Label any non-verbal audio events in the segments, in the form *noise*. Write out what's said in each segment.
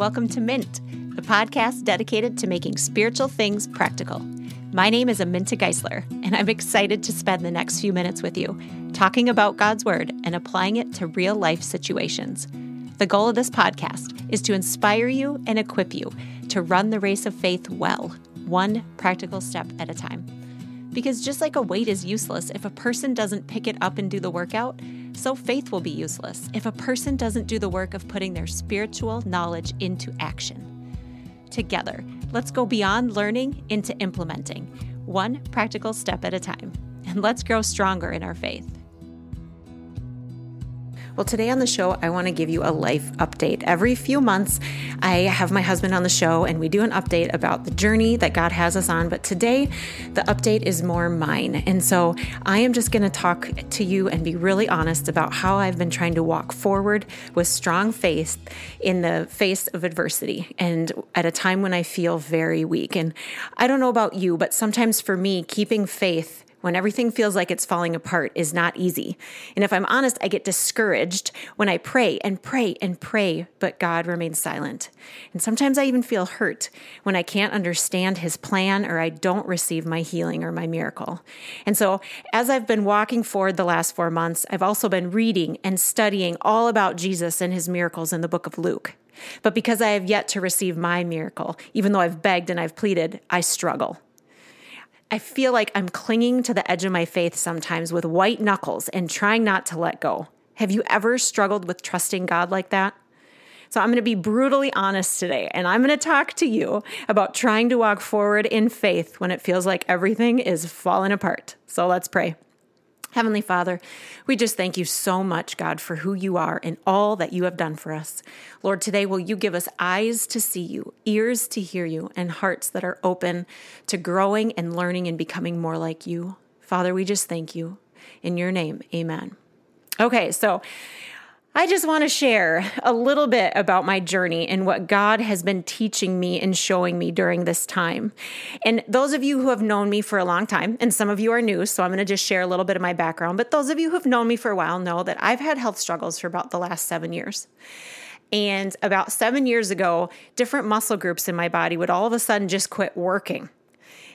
Welcome to Mint, the podcast dedicated to making spiritual things practical. My name is Aminta Geisler, and I'm excited to spend the next few minutes with you talking about God's Word and applying it to real life situations. The goal of this podcast is to inspire you and equip you to run the race of faith well, one practical step at a time. Because just like a weight is useless if a person doesn't pick it up and do the workout, so faith will be useless if a person doesn't do the work of putting their spiritual knowledge into action. Together, let's go beyond learning into implementing, one practical step at a time, and let's grow stronger in our faith. Well, today on the show, I want to give you a life update. Every few months, I have my husband on the show and we do an update about the journey that God has us on. But today, the update is more mine. And so I am just going to talk to you and be really honest about how I've been trying to walk forward with strong faith in the face of adversity and at a time when I feel very weak. And I don't know about you, but sometimes for me, keeping faith when everything feels like it's falling apart is not easy. And if I'm honest, I get discouraged when I pray and pray and pray, but God remains silent. And sometimes I even feel hurt when I can't understand his plan or I don't receive my healing or my miracle. And so, as I've been walking forward the last four months, I've also been reading and studying all about Jesus and his miracles in the book of Luke. But because I have yet to receive my miracle, even though I've begged and I've pleaded, I struggle. I feel like I'm clinging to the edge of my faith sometimes with white knuckles and trying not to let go. Have you ever struggled with trusting God like that? So I'm going to be brutally honest today, and I'm going to talk to you about trying to walk forward in faith when it feels like everything is falling apart. So let's pray. Heavenly Father, we just thank you so much, God, for who you are and all that you have done for us. Lord, today will you give us eyes to see you, ears to hear you, and hearts that are open to growing and learning and becoming more like you. Father, we just thank you. In your name, amen. Okay, so I just want to share a little bit about my journey and what God has been teaching me and showing me during this time. And those of you who have known me for a long time, and some of you are new, so I'm going to just share a little bit of my background, but those of you who have known me for a while know that I've had health struggles for about the last seven years. And about seven years ago, different muscle groups in my body would all of a sudden just quit working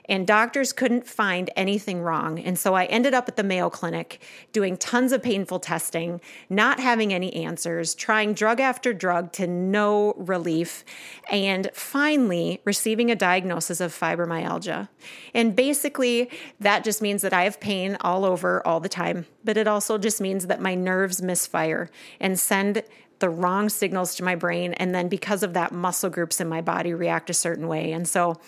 and doctors couldn't find anything wrong. And so I ended up at the Mayo Clinic doing tons of painful testing, not having any answers, trying drug after drug to no relief, and finally receiving a diagnosis of fibromyalgia. And basically, that just means that I have pain all over all the time, but it also just means that my nerves misfire and send the wrong signals to my brain. And then because of that, muscle groups in my body react a certain way. And so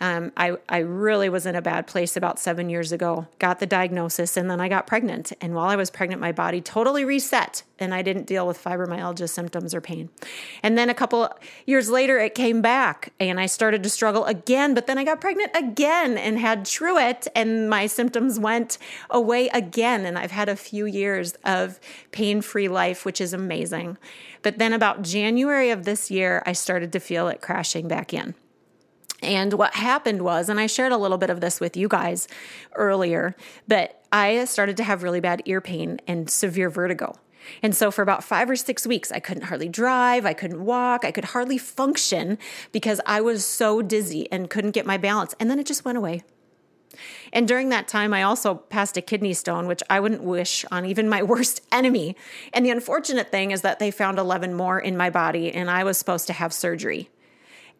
um, I, I really was in a bad place about seven years ago, got the diagnosis, and then I got pregnant. And while I was pregnant, my body totally reset and I didn't deal with fibromyalgia symptoms or pain. And then a couple years later, it came back and I started to struggle again, but then I got pregnant again and had Truett, and my symptoms went away again. And I've had a few years of pain free life, which is amazing. But then about January of this year, I started to feel it crashing back in. And what happened was, and I shared a little bit of this with you guys earlier, but I started to have really bad ear pain and severe vertigo. And so for about five or six weeks, I couldn't hardly drive, I couldn't walk, I could hardly function because I was so dizzy and couldn't get my balance. And then it just went away. And during that time, I also passed a kidney stone, which I wouldn't wish on even my *laughs* worst enemy. And the unfortunate thing is that they found 11 more in my body, and I was supposed to have surgery.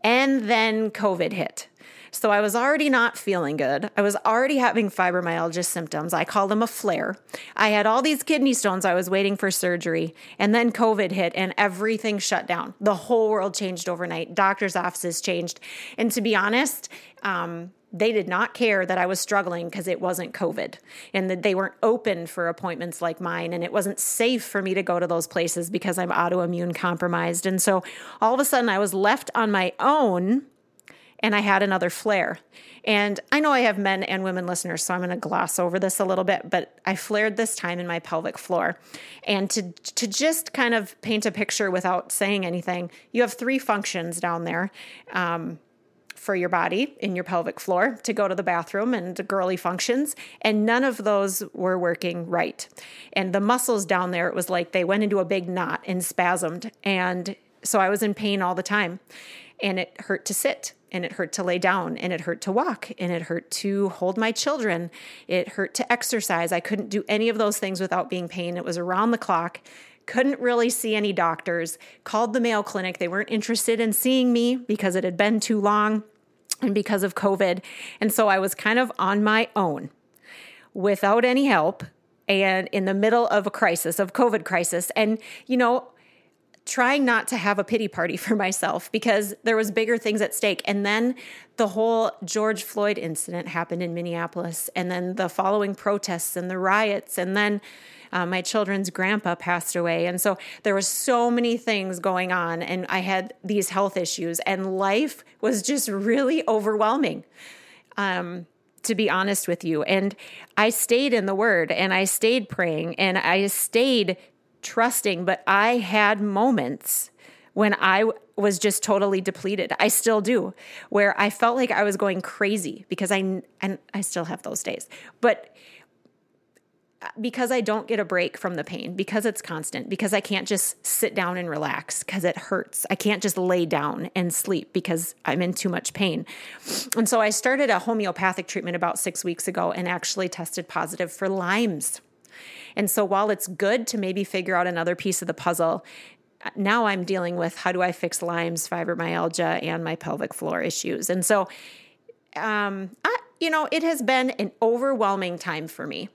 And then COVID hit. So I was already not feeling good. I was already having fibromyalgia symptoms. I call them a flare. I had all these kidney stones. I was waiting for surgery. And then COVID hit and everything shut down. The whole world changed overnight. Doctors' offices changed. And to be honest, um, they did not care that I was struggling because it wasn't COVID and that they weren't open for appointments like mine. And it wasn't safe for me to go to those places because I'm autoimmune compromised. And so all of a sudden I was left on my own and I had another flare. And I know I have men and women listeners, so I'm going to gloss over this a little bit, but I flared this time in my pelvic floor. And to, to just kind of paint a picture without saying anything, you have three functions down there. Um, for your body in your pelvic floor to go to the bathroom and girly functions. And none of those were working right. And the muscles down there, it was like they went into a big knot and spasmed. And so I was in pain all the time. And it hurt to sit and it hurt to lay down and it hurt to walk and it hurt to hold my children. It hurt to exercise. I couldn't do any of those things without being pain. It was around the clock. Couldn't really see any doctors. Called the Mayo Clinic. They weren't interested in seeing me because it had been too long and because of COVID. And so I was kind of on my own without any help and in the middle of a crisis, of COVID crisis. And, you know, trying not to have a pity party *laughs* for myself because there was bigger things at stake. And then the whole George Floyd incident happened in Minneapolis and then the following protests and the riots and then uh, my children's grandpa passed away. And so there was so many things going on and I had these health issues and life was just really overwhelming um, to be honest with you. And I stayed in the word and I stayed praying and I stayed trusting, but I had moments when I was just totally depleted. I still do, where I felt like I was going crazy because I and I still have those days. But uh, because I don't get a break from the pain, because it's constant, because I can't just sit down and relax because it hurts. I can't just lay down and sleep because I'm in too much pain. And so I started a homeopathic treatment about 6 weeks ago and actually tested positive for Lyme's. And so while it's good to maybe figure out another piece of the puzzle, now I'm dealing with how do I fix Lyme's, fibromyalgia, and my pelvic floor issues. And so, um, I, you know, it has been an overwhelming time for me.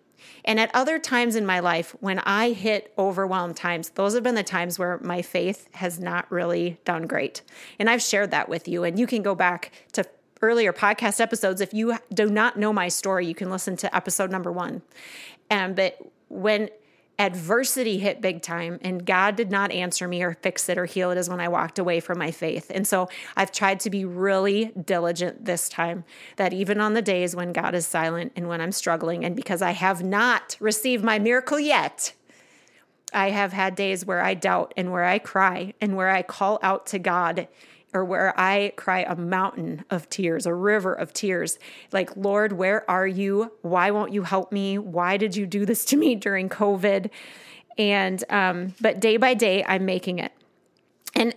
And at other times in my life, when I hit overwhelmed times, those have been the times where my faith has not really done great. And I've shared that with you. And you can go back to earlier podcast episodes. If you do not know my story, you can listen to episode number one. And but when adversity hit big time and God did not answer me or fix it or heal it is when I walked away from my faith. And so I've tried to be really diligent this time that even on the days when God is silent and when I'm struggling, and because I have not received my miracle yet, I have had days where I doubt and where I cry and where I call out to God or where I cry a mountain of tears, a river of tears, like, Lord, where are you? Why won't you help me? Why did you do this to me during COVID? And, um, but day by day, I'm making it. And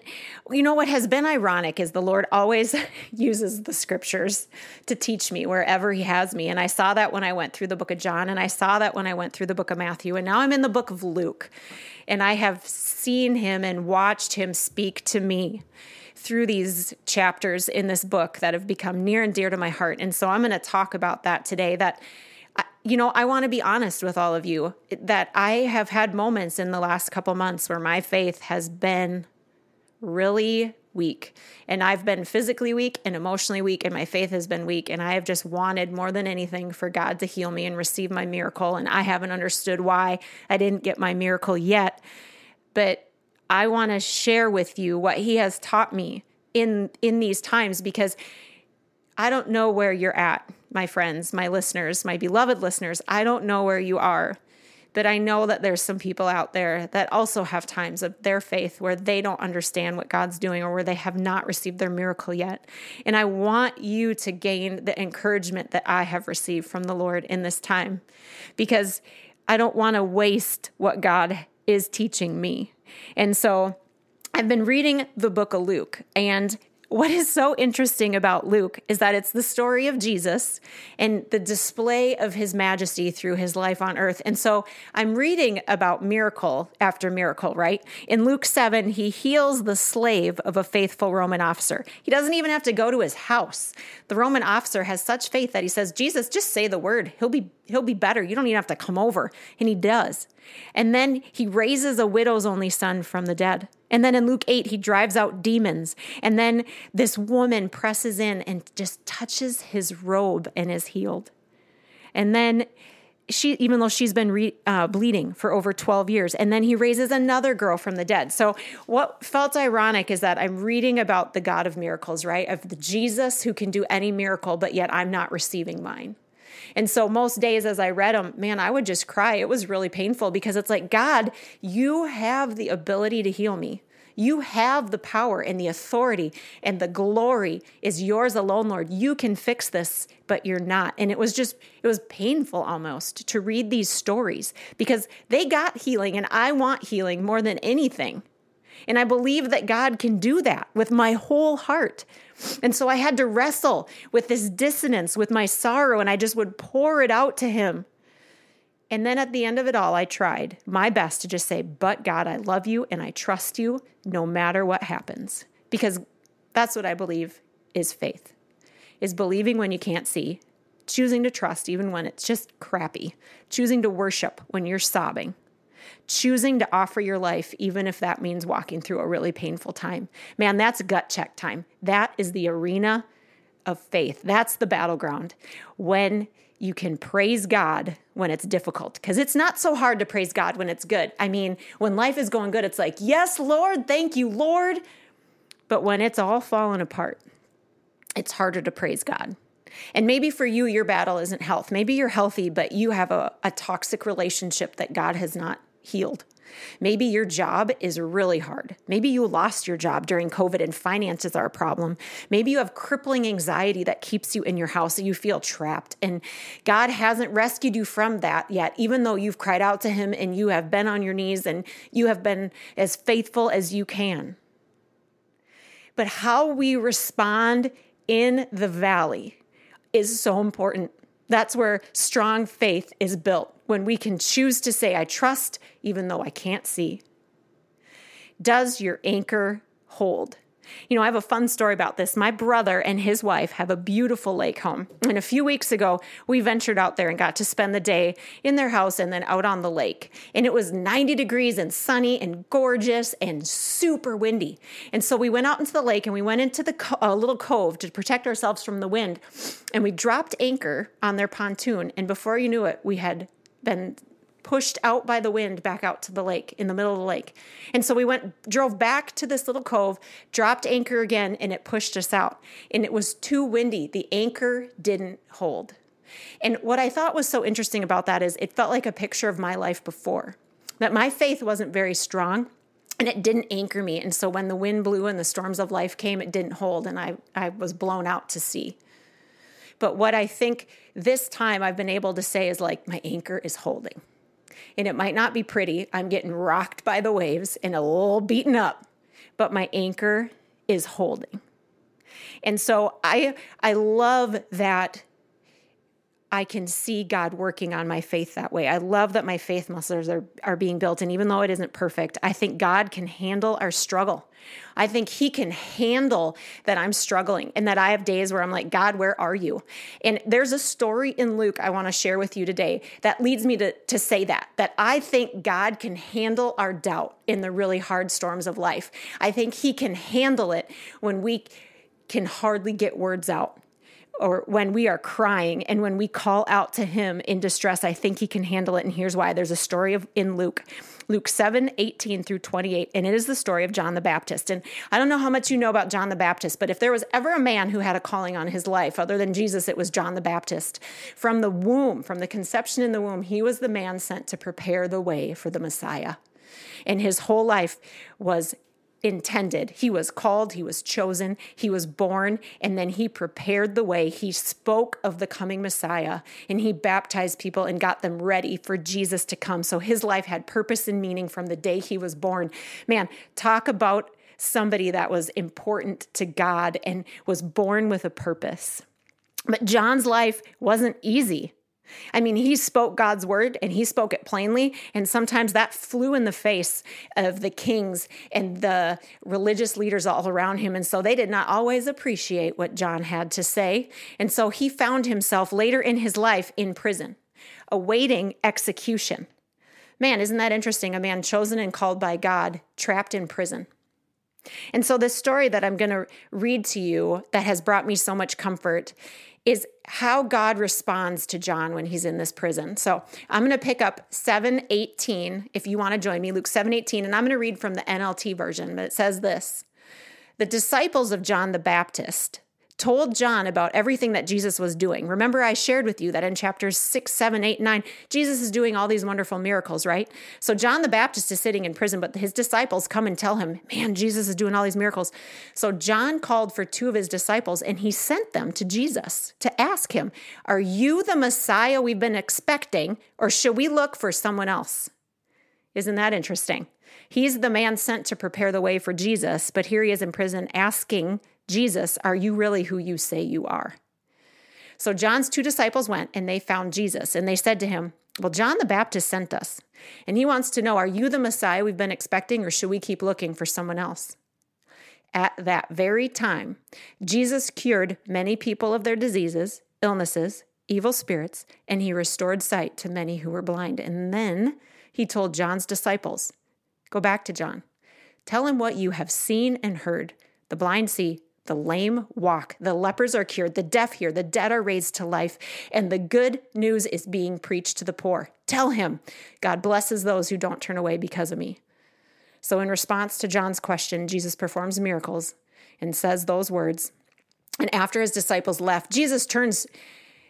you know what has been ironic is the Lord always *laughs* uses the scriptures to teach me wherever He has me. And I saw that when I went through the book of John, and I saw that when I went through the book of Matthew, and now I'm in the book of Luke. And I have seen Him and watched Him speak to me through these chapters in this book that have become near and dear to my heart. And so I'm going to talk about that today that uh, you know, I want to be honest with all of you that I have had moments in the last couple months where my faith has been really weak. And I've been physically weak and emotionally weak, and my faith has been weak. And I have just wanted more than anything for God to heal me and receive my miracle. And I haven't understood why I didn't get my miracle yet. But I want to share with you what he has taught me in in these times because I don't know where you're at, my friends, my listeners, my beloved listeners. I don't know where you are. But I know that there's some people out there that also have times of their faith where they don't understand what God's doing or where they have not received their miracle yet. And I want you to gain the encouragement that I have received from the Lord in this time because I don't want to waste what God is teaching me. And so I've been reading the book of Luke, and what is so interesting about Luke is that it's the story of Jesus and the display of his majesty through his life on earth. And so I'm reading about miracle after miracle, right? In Luke 7, he heals the slave of a faithful Roman officer. He doesn't even have to go to his house. The Roman officer has such faith that he says, Jesus, just say the word. He'll be he'll be better. You don't even have to come over. And he does. And then he raises a widow's only son from the dead. And then in Luke 8, he drives out demons. And then this woman presses in and just touches his robe and is healed. And then she, even though she's been re, uh, bleeding for over 12 years, and then he raises another girl from the dead. So, what felt ironic is that I'm reading about the God of miracles, right? Of the Jesus who can do any miracle, but yet I'm not receiving mine. And so most days as I read them, man, I would just cry. It was really painful because it's like, God, you have the ability to heal me. You have the power and the authority, and the glory is yours alone, Lord. You can fix this, but you're not. And it was just, it was painful almost to read these stories because they got healing, and I want healing more than anything. And I believe that God can do that with my whole heart. And so I had to wrestle with this dissonance, with my sorrow, and I just would pour it out to Him. And then at the end of it all, I tried my best to just say, But God, I love you and I trust you no matter what happens. Because that's what I believe is faith, is believing when you can't see, choosing to trust even when it's just crappy, choosing to worship when you're sobbing, choosing to offer your life, even if that means walking through a really painful time. Man, that's gut check time. That is the arena of faith. That's the battleground when you can praise God when it's difficult because it's not so hard to praise God when it's good. I mean, when life is going good, it's like, yes, Lord, thank you, Lord. But when it's all fallen apart, it's harder to praise God. And maybe for you, your battle isn't health. Maybe you're healthy, but you have a, a toxic relationship that God has not healed. Maybe your job is really hard. Maybe you lost your job during COVID and finances are a problem. Maybe you have crippling anxiety that keeps you in your house and you feel trapped. And God hasn't rescued you from that yet, even though you've cried out to Him and you have been on your knees and you have been as faithful as you can. But how we respond in the valley is so important. That's where strong faith is built when we can choose to say, I trust even though I can't see. Does your anchor hold? You know, I have a fun story about this. My brother and his wife have a beautiful lake home. And a few weeks ago, we ventured out there and got to spend the day in their house and then out on the lake. And it was 90 degrees and sunny and gorgeous and super windy. And so we went out into the lake and we went into the co- a little cove to protect ourselves from the wind. And we dropped anchor on their pontoon. And before you knew it, we had been pushed out by the wind back out to the lake in the middle of the lake. And so we went, drove back to this little cove, dropped anchor again, and it pushed us out. And it was too windy. The anchor didn't hold. And what I thought was so interesting about that is it felt like a picture of my life before, that my faith wasn't very strong and it didn't anchor me. And so when the wind blew and the storms of life came, it didn't hold, and I, I was blown out to sea. But what I think this time I've been able to say is like, my anchor is holding and it might not be pretty. I'm getting rocked by the waves and a little beaten up, but my anchor is holding. And so I I love that I can see God working on my faith that way. I love that my faith muscles are, are being built. And even though it isn't perfect, I think God can handle our struggle. I think He can handle that I'm struggling and that I have days where I'm like, God, where are you? And there's a story in Luke I want to share with you today that leads me to, to say that, that I think God can handle our doubt in the really hard storms of life. I think He can handle it when we can hardly get words out or when we are crying and when we call out to him in distress, I think he can handle it. And here's why there's a story of in Luke, Luke 7, 18 through 28, and it is the story of John the Baptist. And I don't know how much you know about John the Baptist, but if there was ever a man who had a calling on his life other than Jesus, it was John the Baptist. From the womb, from the conception in the womb, he was the man sent to prepare the way for the Messiah. And his whole life was intended. He was called, he was chosen, he was born, and then he prepared the way. He spoke of the coming Messiah and he baptized people and got them ready for Jesus to come. So his life had purpose and meaning from the day he was born. Man, talk about somebody that was important to God and was born with a purpose. But John's life wasn't easy. I mean, he spoke God's word and he spoke it plainly. And sometimes that flew in the face of the kings and the religious leaders all around him. And so they did not always appreciate what John had to say. And so he found himself later in his life in prison, awaiting execution. Man, isn't that interesting? A man chosen and called by God, trapped in prison. And so, this story that I'm going to read to you that has brought me so much comfort is how God responds to John when he's in this prison. So I'm going to pick up 718 if you want to join me, Luke 718, and I'm going to read from the NLT version, but it says this The disciples of John the Baptist told John about everything that Jesus was doing. Remember, I shared with you that in chapters 6, 7, 8, 9, Jesus is doing all these wonderful miracles, right? So John the Baptist is sitting in prison, but his disciples come and tell him, Man, Jesus is doing all these miracles. So John called for two of his disciples and he sent them to Jesus to ask him, Are you the Messiah we've been expecting, or should we look for someone else? Isn't that interesting? He's the man sent to prepare the way for Jesus, but here he is in prison asking Jesus, Are you really who you say you are? So John's two disciples went and they found Jesus and they said to him, Well, John the Baptist sent us, and he wants to know, Are you the Messiah we've been expecting, or should we keep looking for someone else? At that very time, Jesus cured many people of their diseases, illnesses, evil spirits, and he restored sight to many who were blind. And then he told John's disciples, Go back to John. Tell him what you have seen and heard. The blind see, the lame walk, the lepers are cured, the deaf hear, the dead are raised to life, and the good news is being preached to the poor. Tell him, God blesses those who don't turn away because of me. So, in response to John's question, Jesus performs miracles and says those words. And after his disciples left, Jesus turns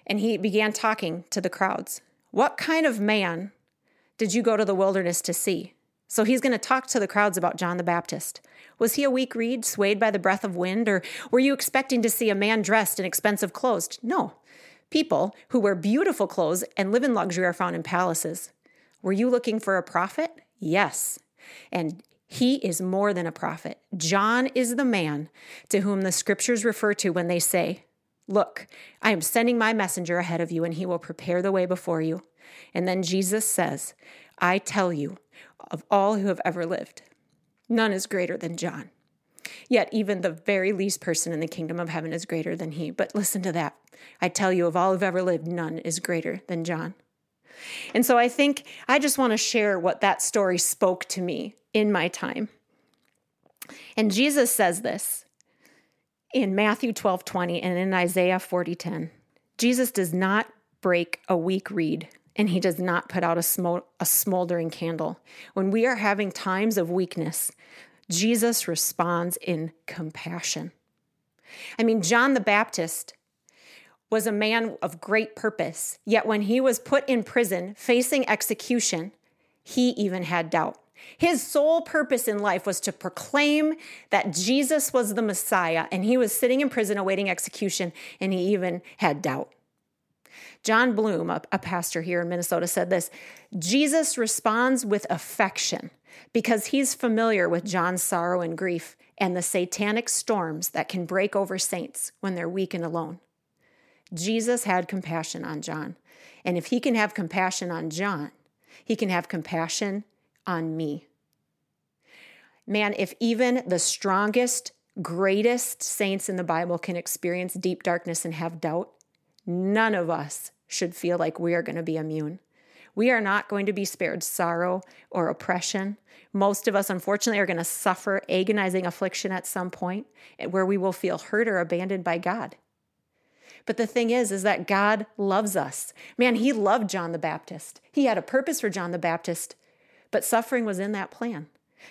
and he began talking to the crowds. What kind of man did you go to the wilderness to see? So he's going to talk to the crowds about John the Baptist. Was he a weak reed, swayed by the breath of wind, or were you expecting to see a man dressed in expensive clothes? No. People who wear beautiful clothes and live in luxury are found in palaces. Were you looking for a prophet? Yes. And he is more than a prophet. John is the man to whom the scriptures refer to when they say, Look, I am sending my messenger ahead of you, and he will prepare the way before you. And then Jesus says, I tell you, of all who have ever lived, none is greater than John. Yet, even the very least person in the kingdom of heaven is greater than he. But listen to that. I tell you, of all who've ever lived, none is greater than John. And so I think I just want to share what that story spoke to me in my time. And Jesus says this in Matthew 12 20 and in Isaiah 40 10. Jesus does not break a weak reed and he does not put out a, a smoldering candle. When we are having times of weakness, Jesus responds in compassion. I mean, John the Baptist was a man of great purpose, yet when he was put in prison facing execution, he even had doubt. His sole purpose in life was to proclaim that Jesus was the Messiah, and he was sitting in prison awaiting execution, and he even had doubt. Jon Bloom, a, a pastor here in Minnesota, said this Jesus responds with affection because he's familiar with John's sorrow and grief and the satanic storms that can break over saints when they're weak and alone. Jesus had compassion on John. And if he can have compassion on John, he can have compassion on me. Man, if even the strongest, greatest saints in the Bible can experience deep darkness and have doubt, none of us should feel like we are going to be immune. We are not going to be spared sorrow or oppression. Most of us, unfortunately, are going to suffer agonizing affliction at some point eh, where we will feel hurt or abandoned by God. But the thing is, is that God loves us. Man, He loved John the Baptist. He had a purpose for John the Baptist, but suffering was in that plan.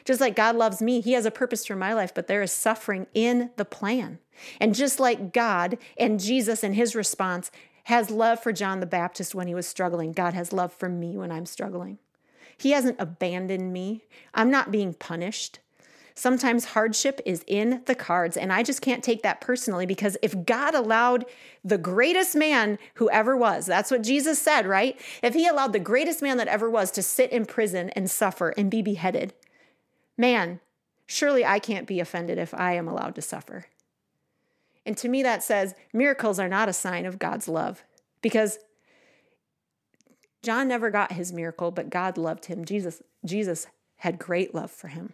Just like God loves me, He has a purpose for my life, but there is suffering in the plan. And just like God and Jesus and His response has love for John the Baptist when he was struggling, God has love for me when I'm struggling. He hasn't abandoned me. I'm not being punished. Sometimes hardship is in the cards, and I just can't take that personally because if God allowed the greatest man who ever was, that's what Jesus said, right? If he allowed the greatest man that ever was to sit in prison and suffer and be beheaded, man, surely I can't be offended if I am allowed to suffer. And to me, that says miracles are not a sign of God's love because John never got his miracle, but God loved him. Jesus, Jesus had great love for him.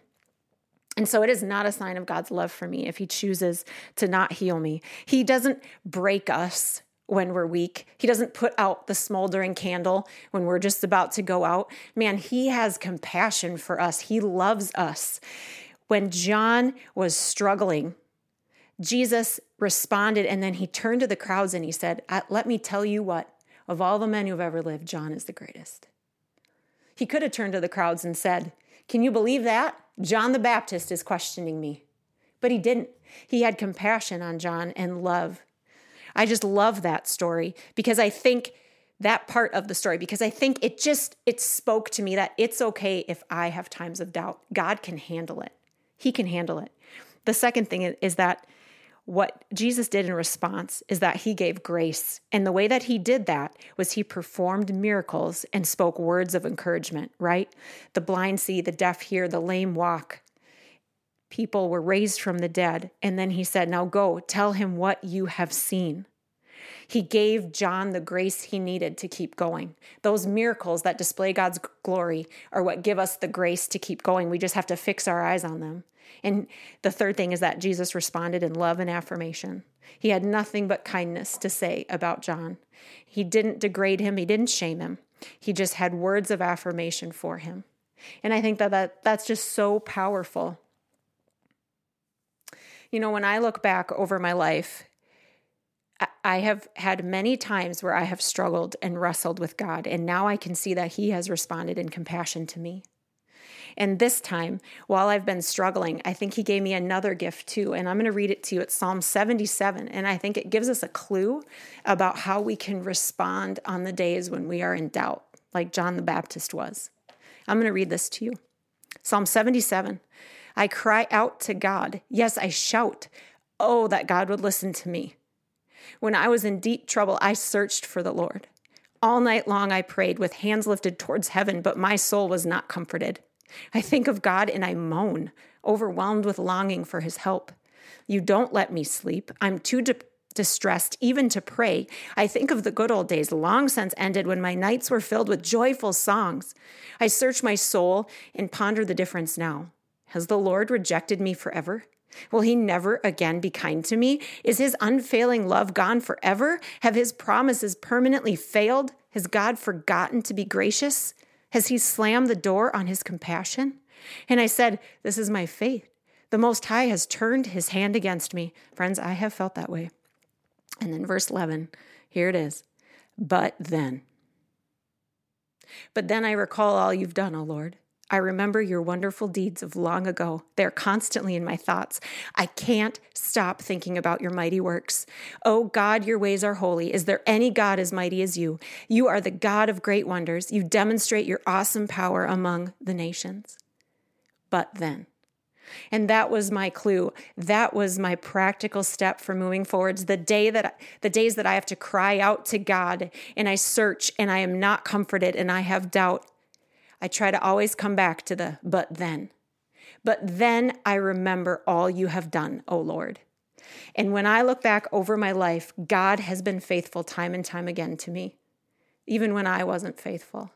And so it is not a sign of God's love for me if he chooses to not heal me. He doesn't break us when we're weak. He doesn't put out the smoldering candle when we're just about to go out. Man, he has compassion for us. He loves us. When John was struggling, Jesus responded and then he turned to the crowds and he said, Let me tell you what, of all the men who've ever lived, John is the greatest. He could have turned to the crowds and said, Can you believe that? John the Baptist is questioning me. But he didn't. He had compassion on John and love. I just love that story because I think that part of the story because I think it just it spoke to me that it's okay if I have times of doubt. God can handle it. He can handle it. The second thing is that what Jesus did in response is that he gave grace. And the way that he did that was he performed miracles and spoke words of encouragement, right? The blind see, the deaf hear, the lame walk. People were raised from the dead. And then he said, Now go, tell him what you have seen. He gave John the grace he needed to keep going. Those miracles that display God's glory are what give us the grace to keep going. We just have to fix our eyes on them. And the third thing is that Jesus responded in love and affirmation. He had nothing but kindness to say about John. He didn't degrade him, he didn't shame him. He just had words of affirmation for him. And I think that, that that's just so powerful. You know, when I look back over my life, I have had many times where I have struggled and wrestled with God, and now I can see that He has responded in compassion to me. And this time, while I've been struggling, I think he gave me another gift too. And I'm going to read it to you. It's Psalm 77. And I think it gives us a clue about how we can respond on the days when we are in doubt, like John the Baptist was. I'm going to read this to you Psalm 77. I cry out to God. Yes, I shout. Oh, that God would listen to me. When I was in deep trouble, I searched for the Lord. All night long I prayed with hands lifted towards heaven, but my soul was not comforted. I think of God and I moan, overwhelmed with longing for his help. You don't let me sleep. I'm too di- distressed even to pray. I think of the good old days long since ended when my nights were filled with joyful songs. I search my soul and ponder the difference now. Has the Lord rejected me forever? Will he never again be kind to me? Is his unfailing love gone forever? Have his promises permanently failed? Has God forgotten to be gracious? Has he slammed the door on his compassion? And I said, This is my faith. The Most High has turned his hand against me. Friends, I have felt that way. And then verse 11, here it is. But then. But then I recall all you've done, O Lord. I remember your wonderful deeds of long ago. They're constantly in my thoughts. I can't stop thinking about your mighty works. Oh God, your ways are holy. Is there any God as mighty as you? You are the God of great wonders. You demonstrate your awesome power among the nations. But then, and that was my clue. That was my practical step for moving forwards. The day that the days that I have to cry out to God and I search and I am not comforted and I have doubt. I try to always come back to the but then. But then I remember all you have done, O Lord. And when I look back over my life, God has been faithful time and time again to me, even when I wasn't faithful.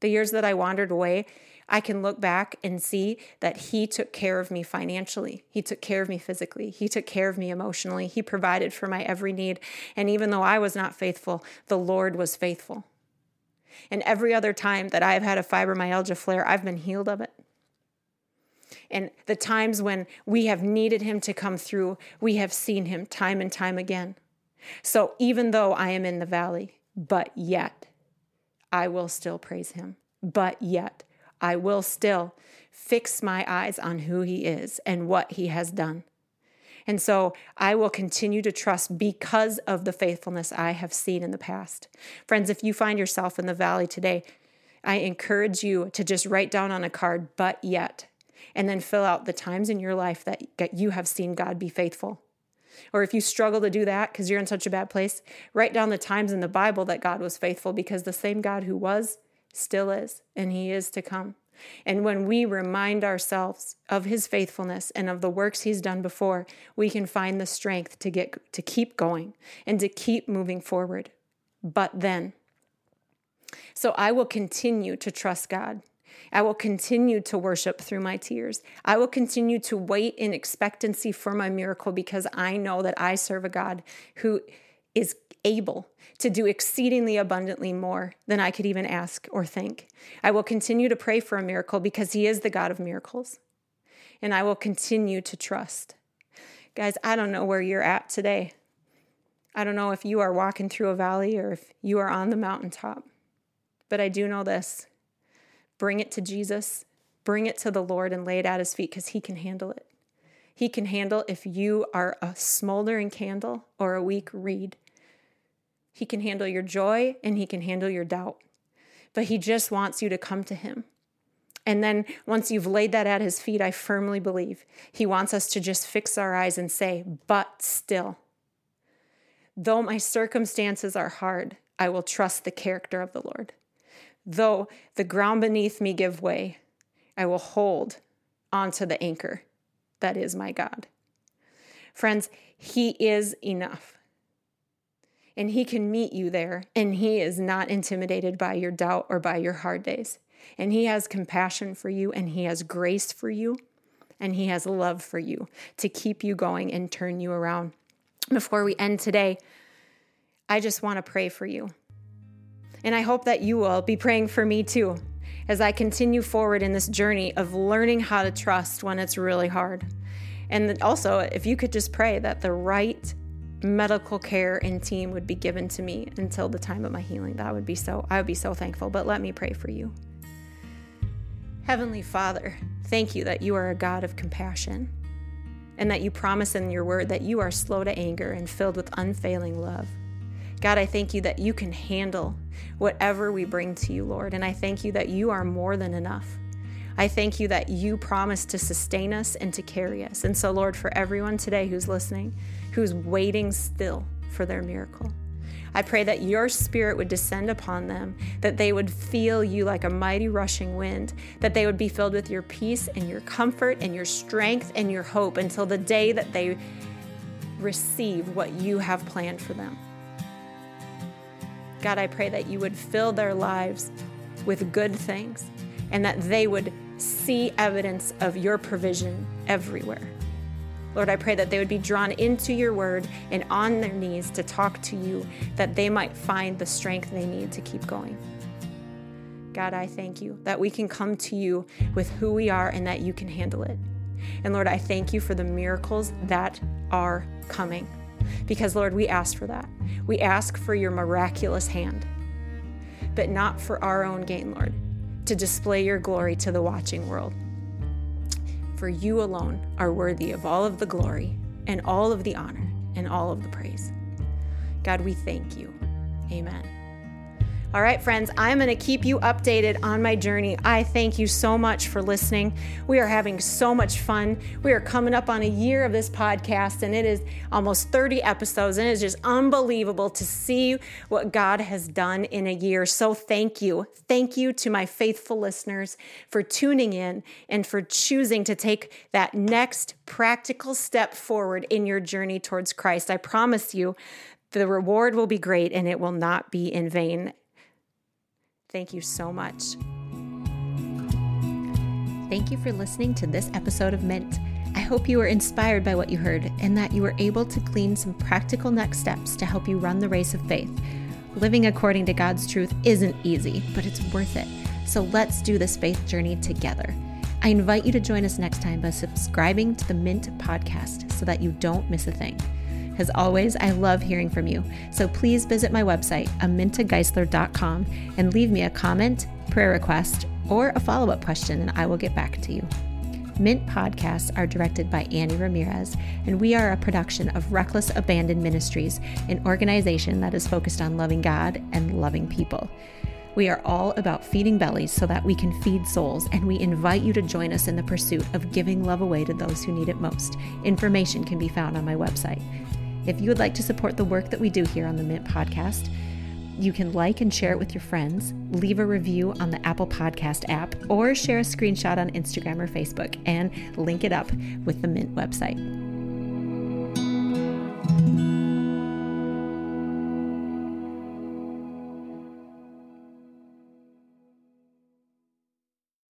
The years that I wandered away, I can look back and see that He took care of me financially. He took care of me physically. He took care of me emotionally. He provided for my every need. And even though I was not faithful, the Lord was faithful. And every other time that I've had a fibromyalgia flare, I've been healed of it. And the times when we have needed him to come through, we have seen him time and time again. So even though I am in the valley, but yet I will still praise him. But yet I will still fix my eyes on who he is and what he has done. And so I will continue to trust because of the faithfulness I have seen in the past. Friends, if you find yourself in the valley today, I encourage you to just write down on a card, but yet, and then fill out the times in your life that you have seen God be faithful. Or if you struggle to do that because you're in such a bad place, write down the times in the Bible that God was faithful because the same God who was still is, and he is to come. And when we remind ourselves of his faithfulness and of the works he's done before, we can find the strength to get to keep going and to keep moving forward. But then so I will continue to trust God. I will continue to worship through my tears. I will continue to wait in expectancy for my miracle because I know that I serve a God who is able to do exceedingly abundantly more than I could even ask or think. I will continue to pray for a miracle because He is the God of miracles. And I will continue to trust. Guys, I don't know where you're at today. I don't know if you are walking through a valley or if you are on the mountaintop. But I do know this bring it to Jesus, bring it to the Lord, and lay it at His feet because He can handle it. He can handle if you are a smoldering candle or a weak reed. He can handle your joy and He can handle your doubt. But He just wants you to come to Him. And then once you've laid that at his feet, I firmly believe he wants us to just fix our eyes and say, But still, though my circumstances are hard, I will trust the character of the Lord. Though the ground beneath me give way, I will hold onto the anchor that is my God. Friends, He is enough. And He can meet you there, and He is not intimidated by your doubt or by your hard days. And He has compassion for you, and He has grace for you, and He has love for you to keep you going and turn you around. Before we end today, I just want to pray for you. And I hope that you will be praying for me too as I continue forward in this journey of learning how to trust when it's really hard. And also, if you could just pray that the right medical care and team would be given to me until the time of my healing, that would be so, I would be so thankful. But let me pray for you. Heavenly Father, thank you that you are a God of compassion and that you promise in your word that you are slow to anger and filled with unfailing love. God, I thank you that you can handle whatever we bring to you, Lord. And I thank you that you are more than enough. I thank you that you promise to sustain us and to carry us. And so, Lord, for everyone today who's listening, who's waiting still for their miracle, I pray that your spirit would descend upon them, that they would feel you like a mighty rushing wind, that they would be filled with your peace and your comfort and your strength and your hope until the day that they receive what you have planned for them. God, I pray that you would fill their lives with good things and that they would see evidence of your provision everywhere. Lord, I pray that they would be drawn into your word and on their knees to talk to you, that they might find the strength they need to keep going. God, I thank you that we can come to you with who we are and that you can handle it. And Lord, I thank you for the miracles that are coming. Because, Lord, we ask for that. We ask for your miraculous hand, but not for our own gain, Lord, to display your glory to the watching world. For you alone are worthy of all of the glory and all of the honor and all of the praise. God, we thank you. Amen. All right, friends, I'm going to keep you updated on my journey. I thank you so much for listening. We are having so much fun. We are coming up on a year of this podcast, and it is almost 30 episodes, and it is just unbelievable to see what God has done in a year. So, thank you. Thank you to my faithful listeners for tuning in and for choosing to take that next practical step forward in your journey towards Christ. I promise you, the reward will be great and it will not be in vain. Thank you so much. Thank you for listening to this episode of Mint. I hope you were inspired by what you heard and that you were able to glean some practical next steps to help you run the race of faith. Living according to God's truth isn't easy, but it's worth it. So let's do this faith journey together. I invite you to join us next time by subscribing to the Mint podcast so that you don't miss a thing. As always, I love hearing from you. So please visit my website, amintageisler.com, and leave me a comment, prayer request, or a follow up question, and I will get back to you. Mint podcasts are directed by Annie Ramirez, and we are a production of Reckless Abandon Ministries, an organization that is focused on loving God and loving people. We are all about feeding bellies so that we can feed souls, and we invite you to join us in the pursuit of giving love away to those who need it most. Information can be found on my website. If you would like to support the work that we do here on the Mint Podcast, you can like and share it with your friends, leave a review on the Apple Podcast app, or share a screenshot on Instagram or Facebook and link it up with the Mint website.